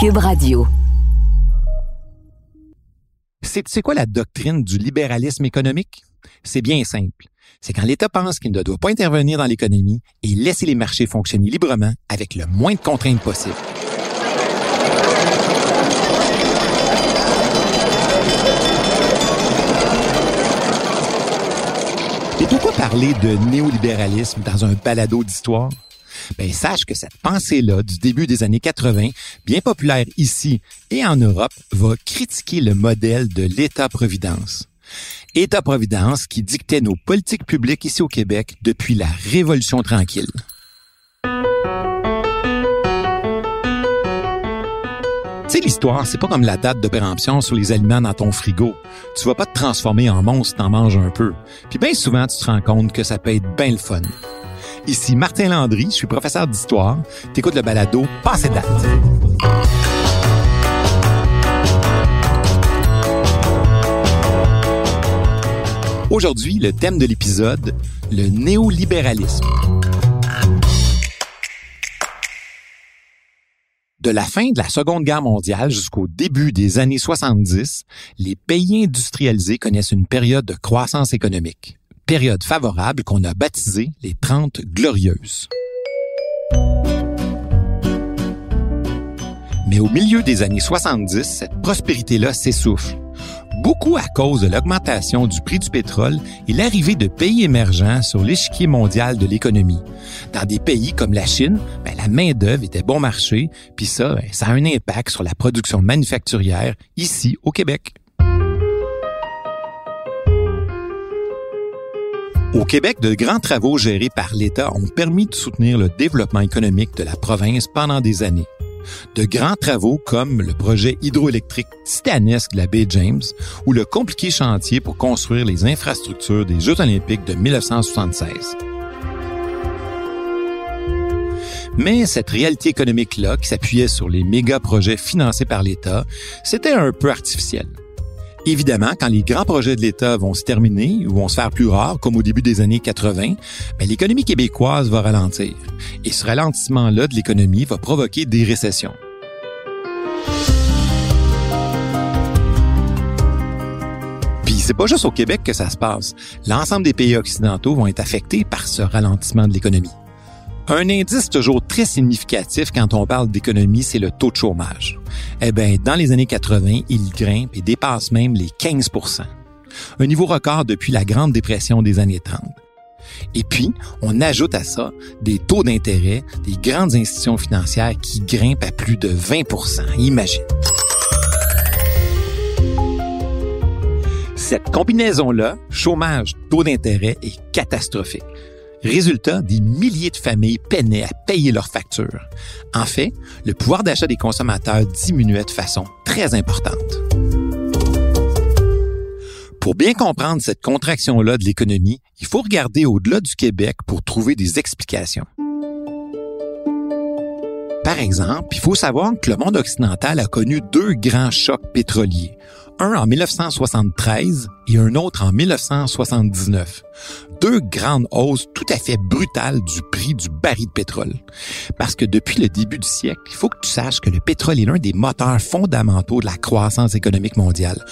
Cube Radio. C'est quoi la doctrine du libéralisme économique? C'est bien simple. C'est quand l'État pense qu'il ne doit pas intervenir dans l'économie et laisser les marchés fonctionner librement avec le moins de contraintes possible. Et pourquoi parler de néolibéralisme dans un balado d'histoire? Ben, sache que cette pensée-là du début des années 80, bien populaire ici et en Europe, va critiquer le modèle de l'État-providence. État-providence qui dictait nos politiques publiques ici au Québec depuis la Révolution tranquille. Tu sais, l'histoire, c'est pas comme la date de péremption sur les aliments dans ton frigo. Tu vas pas te transformer en monstre si t'en manges un peu. Puis bien souvent, tu te rends compte que ça peut être bien le fun. Ici Martin Landry, je suis professeur d'histoire. T'écoutes le balado Passé date. Aujourd'hui, le thème de l'épisode, le néolibéralisme. De la fin de la Seconde Guerre mondiale jusqu'au début des années 70, les pays industrialisés connaissent une période de croissance économique. Période favorable qu'on a baptisée les Trente Glorieuses. Mais au milieu des années 70, cette prospérité-là s'essouffle beaucoup à cause de l'augmentation du prix du pétrole et l'arrivée de pays émergents sur l'échiquier mondial de l'économie. Dans des pays comme la Chine, ben, la main-d'œuvre était bon marché, puis ça, ben, ça a un impact sur la production manufacturière ici au Québec. Au Québec, de grands travaux gérés par l'État ont permis de soutenir le développement économique de la province pendant des années de grands travaux comme le projet hydroélectrique titanesque de la baie James ou le compliqué chantier pour construire les infrastructures des Jeux olympiques de 1976. Mais cette réalité économique-là, qui s'appuyait sur les méga projets financés par l'État, c'était un peu artificiel. Évidemment, quand les grands projets de l'État vont se terminer ou vont se faire plus rares, comme au début des années 80, ben, l'économie québécoise va ralentir. Et ce ralentissement-là de l'économie va provoquer des récessions. Puis c'est pas juste au Québec que ça se passe. L'ensemble des pays occidentaux vont être affectés par ce ralentissement de l'économie. Un indice toujours très significatif quand on parle d'économie, c'est le taux de chômage. Eh bien, dans les années 80, il grimpe et dépasse même les 15% Un niveau record depuis la Grande Dépression des années 30. Et puis, on ajoute à ça des taux d'intérêt des grandes institutions financières qui grimpent à plus de 20% Imagine. Cette combinaison-là, chômage, taux d'intérêt, est catastrophique. Résultat, des milliers de familles peinaient à payer leurs factures. En fait, le pouvoir d'achat des consommateurs diminuait de façon très importante. Pour bien comprendre cette contraction-là de l'économie, il faut regarder au-delà du Québec pour trouver des explications. Par exemple, il faut savoir que le monde occidental a connu deux grands chocs pétroliers, un en 1973 et un autre en 1979. Deux grandes hausses tout à fait brutales du prix du baril de pétrole. Parce que depuis le début du siècle, il faut que tu saches que le pétrole est l'un des moteurs fondamentaux de la croissance économique mondiale,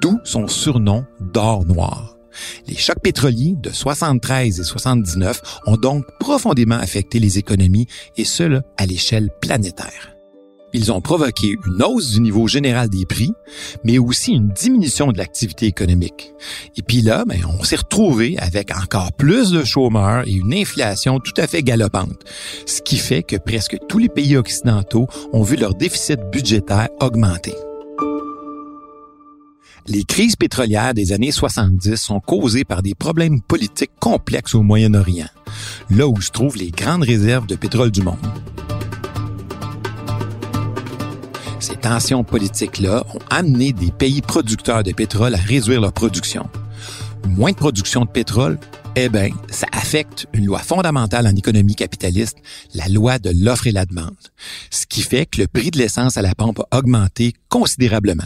d'où son surnom d'or noir. Les chocs pétroliers de 73 et 79 ont donc profondément affecté les économies et ce, à l'échelle planétaire. Ils ont provoqué une hausse du niveau général des prix, mais aussi une diminution de l'activité économique. Et puis là, ben, on s'est retrouvé avec encore plus de chômeurs et une inflation tout à fait galopante, ce qui fait que presque tous les pays occidentaux ont vu leur déficit budgétaire augmenter. Les crises pétrolières des années 70 sont causées par des problèmes politiques complexes au Moyen-Orient, là où se trouvent les grandes réserves de pétrole du monde. Ces tensions politiques-là ont amené des pays producteurs de pétrole à réduire leur production. Moins de production de pétrole, eh bien, ça affecte une loi fondamentale en économie capitaliste, la loi de l'offre et la demande, ce qui fait que le prix de l'essence à la pompe a augmenté considérablement.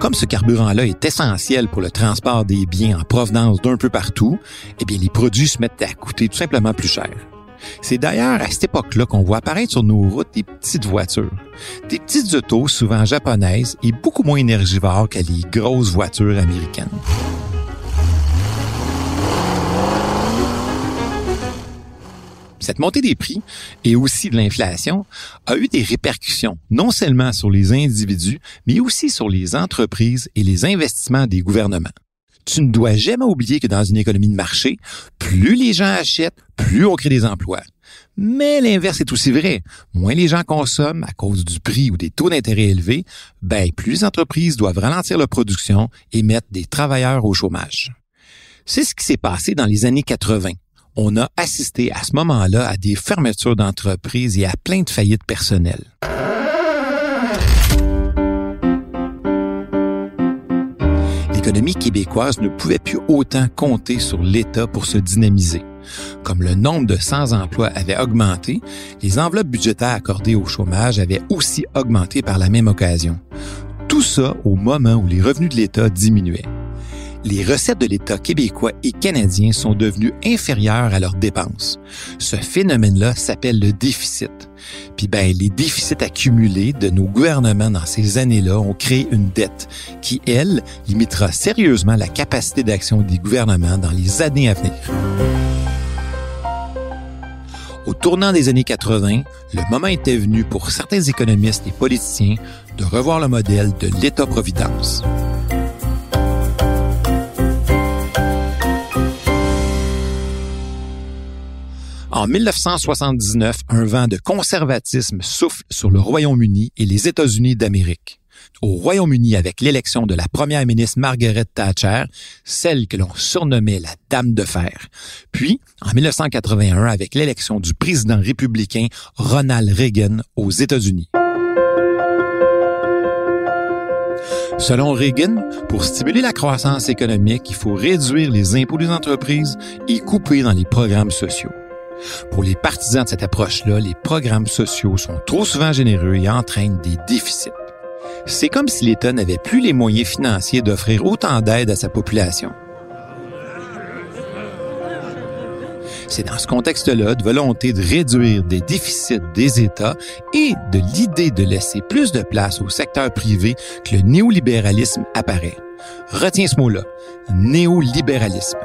Comme ce carburant-là est essentiel pour le transport des biens en provenance d'un peu partout, eh bien, les produits se mettent à coûter tout simplement plus cher. C'est d'ailleurs à cette époque-là qu'on voit apparaître sur nos routes des petites voitures. Des petites autos souvent japonaises et beaucoup moins énergivores que les grosses voitures américaines. Cette montée des prix et aussi de l'inflation a eu des répercussions non seulement sur les individus, mais aussi sur les entreprises et les investissements des gouvernements. Tu ne dois jamais oublier que dans une économie de marché, plus les gens achètent, plus on crée des emplois. Mais l'inverse est aussi vrai. Moins les gens consomment à cause du prix ou des taux d'intérêt élevés, ben plus les entreprises doivent ralentir leur production et mettre des travailleurs au chômage. C'est ce qui s'est passé dans les années 80 on a assisté à ce moment-là à des fermetures d'entreprises et à plein de faillites personnelles. L'économie québécoise ne pouvait plus autant compter sur l'État pour se dynamiser. Comme le nombre de sans-emploi avait augmenté, les enveloppes budgétaires accordées au chômage avaient aussi augmenté par la même occasion. Tout ça au moment où les revenus de l'État diminuaient les recettes de l'État québécois et canadien sont devenues inférieures à leurs dépenses. Ce phénomène-là s'appelle le déficit. Puis ben, les déficits accumulés de nos gouvernements dans ces années-là ont créé une dette qui, elle, limitera sérieusement la capacité d'action des gouvernements dans les années à venir. Au tournant des années 80, le moment était venu pour certains économistes et politiciens de revoir le modèle de l'État-providence. En 1979, un vent de conservatisme souffle sur le Royaume-Uni et les États-Unis d'Amérique. Au Royaume-Uni, avec l'élection de la première ministre Margaret Thatcher, celle que l'on surnommait la Dame de Fer. Puis, en 1981, avec l'élection du président républicain Ronald Reagan aux États-Unis. Selon Reagan, pour stimuler la croissance économique, il faut réduire les impôts des entreprises et couper dans les programmes sociaux. Pour les partisans de cette approche-là, les programmes sociaux sont trop souvent généreux et entraînent des déficits. C'est comme si l'État n'avait plus les moyens financiers d'offrir autant d'aide à sa population. C'est dans ce contexte-là de volonté de réduire des déficits des États et de l'idée de laisser plus de place au secteur privé que le néolibéralisme apparaît. Retiens ce mot-là, néolibéralisme.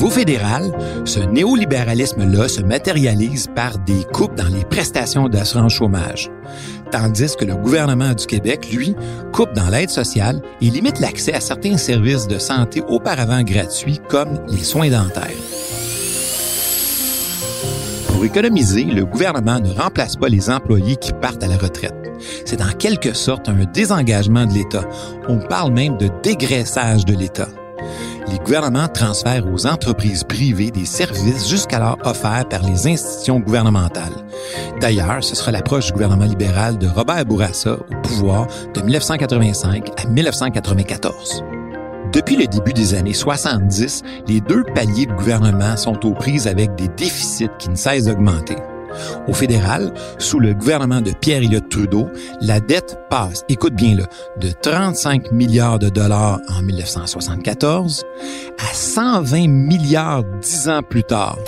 Au niveau fédéral, ce néolibéralisme-là se matérialise par des coupes dans les prestations d'assurance chômage, tandis que le gouvernement du Québec, lui, coupe dans l'aide sociale et limite l'accès à certains services de santé auparavant gratuits comme les soins dentaires. Pour économiser, le gouvernement ne remplace pas les employés qui partent à la retraite. C'est en quelque sorte un désengagement de l'État. On parle même de dégraissage de l'État les gouvernements transfèrent aux entreprises privées des services jusqu'alors offerts par les institutions gouvernementales. D'ailleurs, ce sera l'approche du gouvernement libéral de Robert Bourassa au pouvoir de 1985 à 1994. Depuis le début des années 70, les deux paliers de gouvernement sont aux prises avec des déficits qui ne cessent d'augmenter. Au fédéral, sous le gouvernement de Pierre Elliott Trudeau, la dette passe, écoute bien là, de 35 milliards de dollars en 1974 à 120 milliards dix ans plus tard.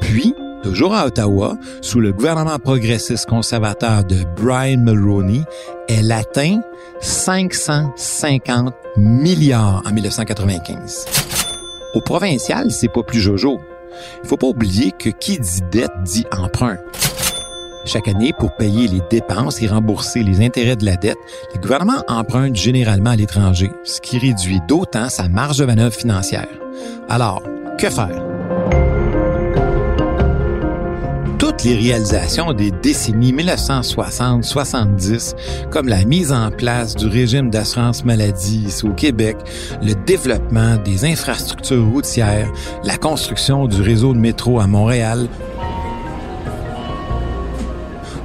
Puis, toujours à Ottawa, sous le gouvernement progressiste conservateur de Brian Mulroney, elle atteint 550 milliards en 1995. Au provincial, c'est pas plus jojo. Il faut pas oublier que qui dit dette dit emprunt. Chaque année, pour payer les dépenses et rembourser les intérêts de la dette, les gouvernements empruntent généralement à l'étranger, ce qui réduit d'autant sa marge de manœuvre financière. Alors, que faire? Les réalisations des décennies 1960-70, comme la mise en place du régime d'assurance maladie ici au Québec, le développement des infrastructures routières, la construction du réseau de métro à Montréal,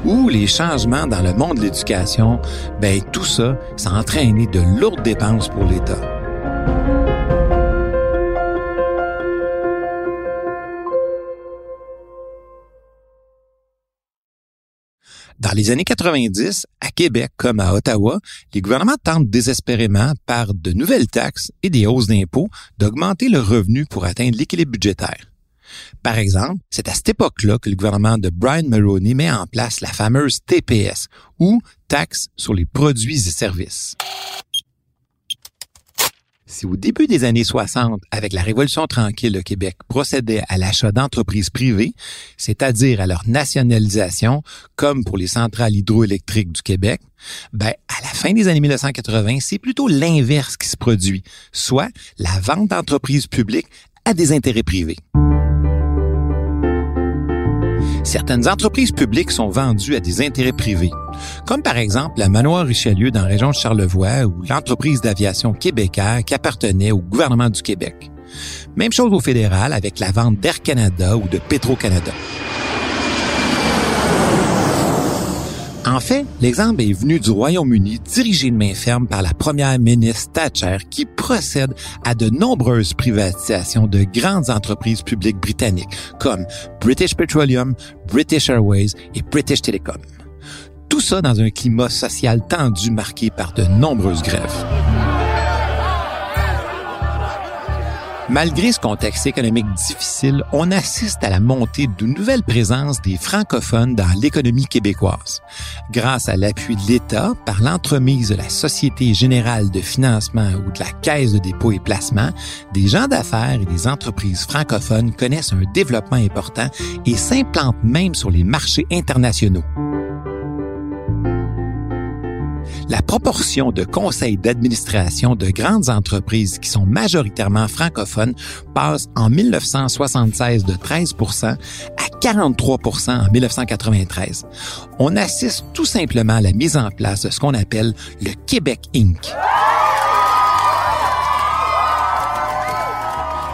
ou les changements dans le monde de l'éducation, ben tout ça, ça a entraîné de lourdes dépenses pour l'État. Dans les années 90, à Québec comme à Ottawa, les gouvernements tentent désespérément, par de nouvelles taxes et des hausses d'impôts, d'augmenter le revenu pour atteindre l'équilibre budgétaire. Par exemple, c'est à cette époque-là que le gouvernement de Brian Mulroney met en place la fameuse TPS, ou taxe sur les produits et services. Si au début des années 60, avec la Révolution tranquille, le Québec procédait à l'achat d'entreprises privées, c'est-à-dire à leur nationalisation, comme pour les centrales hydroélectriques du Québec, ben, à la fin des années 1980, c'est plutôt l'inverse qui se produit, soit la vente d'entreprises publiques à des intérêts privés. Certaines entreprises publiques sont vendues à des intérêts privés, comme par exemple la Manoir Richelieu dans la région de Charlevoix ou l'entreprise d'aviation québécoise qui appartenait au gouvernement du Québec. Même chose au fédéral avec la vente d'Air Canada ou de Petro-Canada. En fait, l'exemple est venu du Royaume-Uni dirigé de main ferme par la première ministre Thatcher qui procède à de nombreuses privatisations de grandes entreprises publiques britanniques comme British Petroleum, British Airways et British Telecom. Tout ça dans un climat social tendu marqué par de nombreuses grèves. Malgré ce contexte économique difficile, on assiste à la montée d'une nouvelle présence des francophones dans l'économie québécoise. Grâce à l'appui de l'État par l'entremise de la Société générale de financement ou de la Caisse de dépôt et placement, des gens d'affaires et des entreprises francophones connaissent un développement important et s'implantent même sur les marchés internationaux la proportion de conseils d'administration de grandes entreprises qui sont majoritairement francophones passe en 1976 de 13% à 43% en 1993. On assiste tout simplement à la mise en place de ce qu'on appelle le Québec Inc.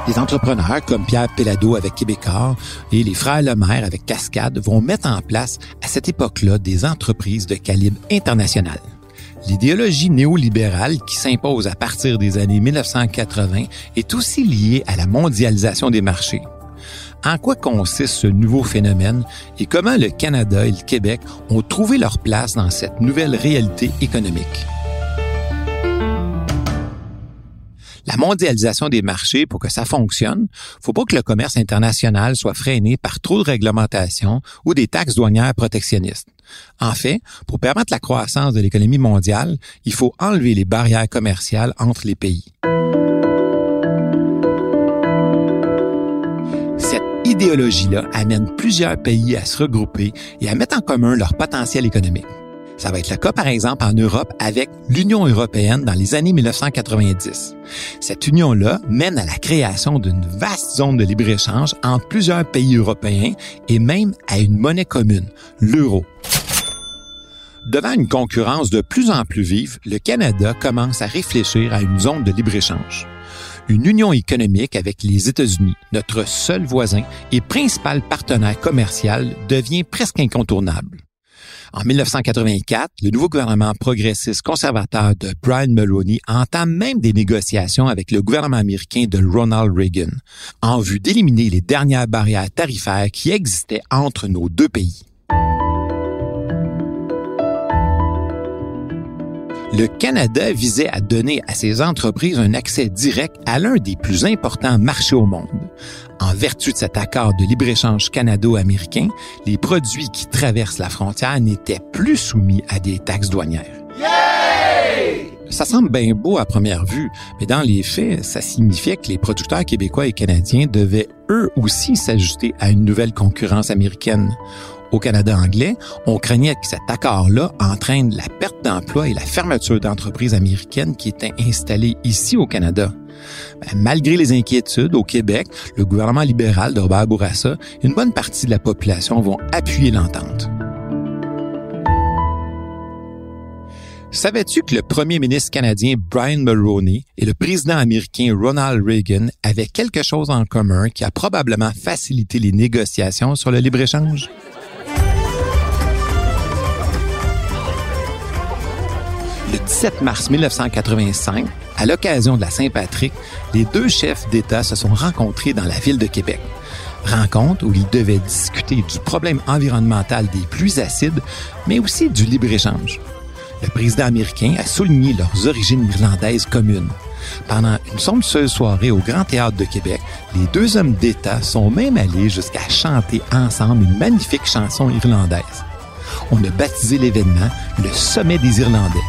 Les entrepreneurs comme Pierre Pellado avec Québécois et les frères Lemaire avec Cascade vont mettre en place à cette époque-là des entreprises de calibre international. L'idéologie néolibérale qui s'impose à partir des années 1980 est aussi liée à la mondialisation des marchés. En quoi consiste ce nouveau phénomène et comment le Canada et le Québec ont trouvé leur place dans cette nouvelle réalité économique? La mondialisation des marchés, pour que ça fonctionne, faut pas que le commerce international soit freiné par trop de réglementations ou des taxes douanières protectionnistes. En fait, pour permettre la croissance de l'économie mondiale, il faut enlever les barrières commerciales entre les pays. Cette idéologie-là amène plusieurs pays à se regrouper et à mettre en commun leur potentiel économique. Ça va être le cas, par exemple, en Europe avec l'Union européenne dans les années 1990. Cette union-là mène à la création d'une vaste zone de libre-échange entre plusieurs pays européens et même à une monnaie commune, l'euro. Devant une concurrence de plus en plus vive, le Canada commence à réfléchir à une zone de libre-échange. Une union économique avec les États-Unis, notre seul voisin et principal partenaire commercial, devient presque incontournable. En 1984, le nouveau gouvernement progressiste conservateur de Brian Mulroney entame même des négociations avec le gouvernement américain de Ronald Reagan en vue d'éliminer les dernières barrières tarifaires qui existaient entre nos deux pays. Le Canada visait à donner à ses entreprises un accès direct à l'un des plus importants marchés au monde. En vertu de cet accord de libre-échange canado-américain, les produits qui traversent la frontière n'étaient plus soumis à des taxes douanières. Ça semble bien beau à première vue, mais dans les faits, ça signifiait que les producteurs québécois et canadiens devaient eux aussi s'ajuster à une nouvelle concurrence américaine. Au Canada anglais, on craignait que cet accord-là entraîne la perte d'emplois et la fermeture d'entreprises américaines qui étaient installées ici au Canada. Ben, malgré les inquiétudes, au Québec, le gouvernement libéral de Robert Bourassa une bonne partie de la population vont appuyer l'entente. Savais-tu que le premier ministre canadien Brian Mulroney et le président américain Ronald Reagan avaient quelque chose en commun qui a probablement facilité les négociations sur le libre-échange? Le 17 mars 1985, à l'occasion de la Saint-Patrick, les deux chefs d'État se sont rencontrés dans la ville de Québec. Rencontre où ils devaient discuter du problème environnemental des pluies acides, mais aussi du libre-échange. Le président américain a souligné leurs origines irlandaises communes. Pendant une somptueuse soirée au Grand Théâtre de Québec, les deux hommes d'État sont même allés jusqu'à chanter ensemble une magnifique chanson irlandaise. On a baptisé l'événement le Sommet des Irlandais.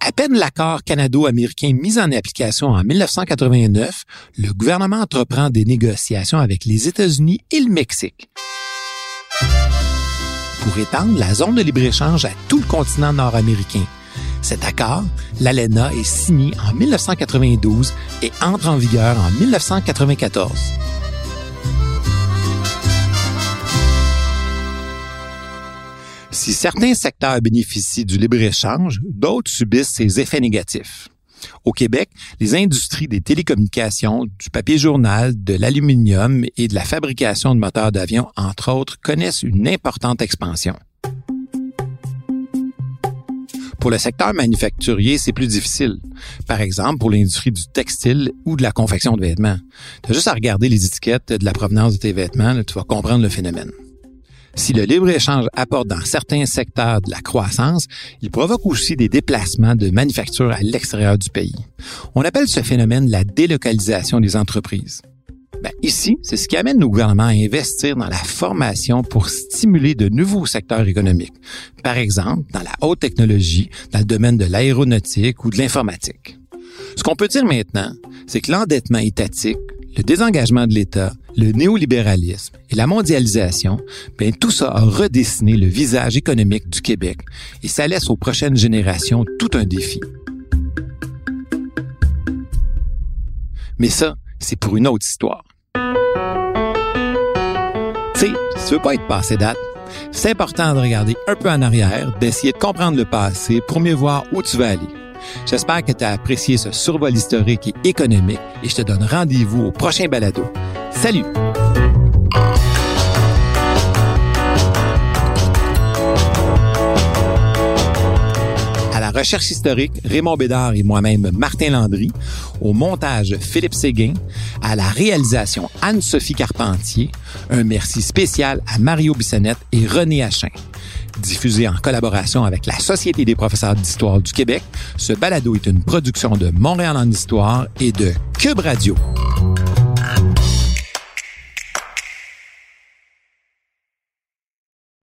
À peine l'accord canado-américain mis en application en 1989, le gouvernement entreprend des négociations avec les États-Unis et le Mexique pour étendre la zone de libre-échange à tout le continent nord-américain. Cet accord, l'ALENA, est signé en 1992 et entre en vigueur en 1994. Si certains secteurs bénéficient du libre-échange, d'autres subissent ses effets négatifs. Au Québec, les industries des télécommunications, du papier journal, de l'aluminium et de la fabrication de moteurs d'avion, entre autres, connaissent une importante expansion. Pour le secteur manufacturier, c'est plus difficile. Par exemple, pour l'industrie du textile ou de la confection de vêtements. Tu as juste à regarder les étiquettes de la provenance de tes vêtements, tu vas comprendre le phénomène. Si le libre-échange apporte dans certains secteurs de la croissance, il provoque aussi des déplacements de manufactures à l'extérieur du pays. On appelle ce phénomène la délocalisation des entreprises. Ben, ici, c'est ce qui amène nos gouvernements à investir dans la formation pour stimuler de nouveaux secteurs économiques. Par exemple, dans la haute technologie, dans le domaine de l'aéronautique ou de l'informatique. Ce qu'on peut dire maintenant, c'est que l'endettement étatique le désengagement de l'État, le néolibéralisme et la mondialisation, bien, tout ça a redessiné le visage économique du Québec et ça laisse aux prochaines générations tout un défi. Mais ça, c'est pour une autre histoire. Tu sais, si tu veux pas être passé date, c'est important de regarder un peu en arrière, d'essayer de comprendre le passé pour mieux voir où tu vas aller. J'espère que tu as apprécié ce survol historique et économique et je te donne rendez-vous au prochain balado. Salut! À la recherche historique, Raymond Bédard et moi-même Martin Landry, au montage Philippe Séguin, à la réalisation Anne-Sophie Carpentier, un merci spécial à Mario Bissonnette et René Achin diffusé en collaboration avec la Société des professeurs d'histoire du Québec. Ce balado est une production de Montréal en histoire et de Cube Radio.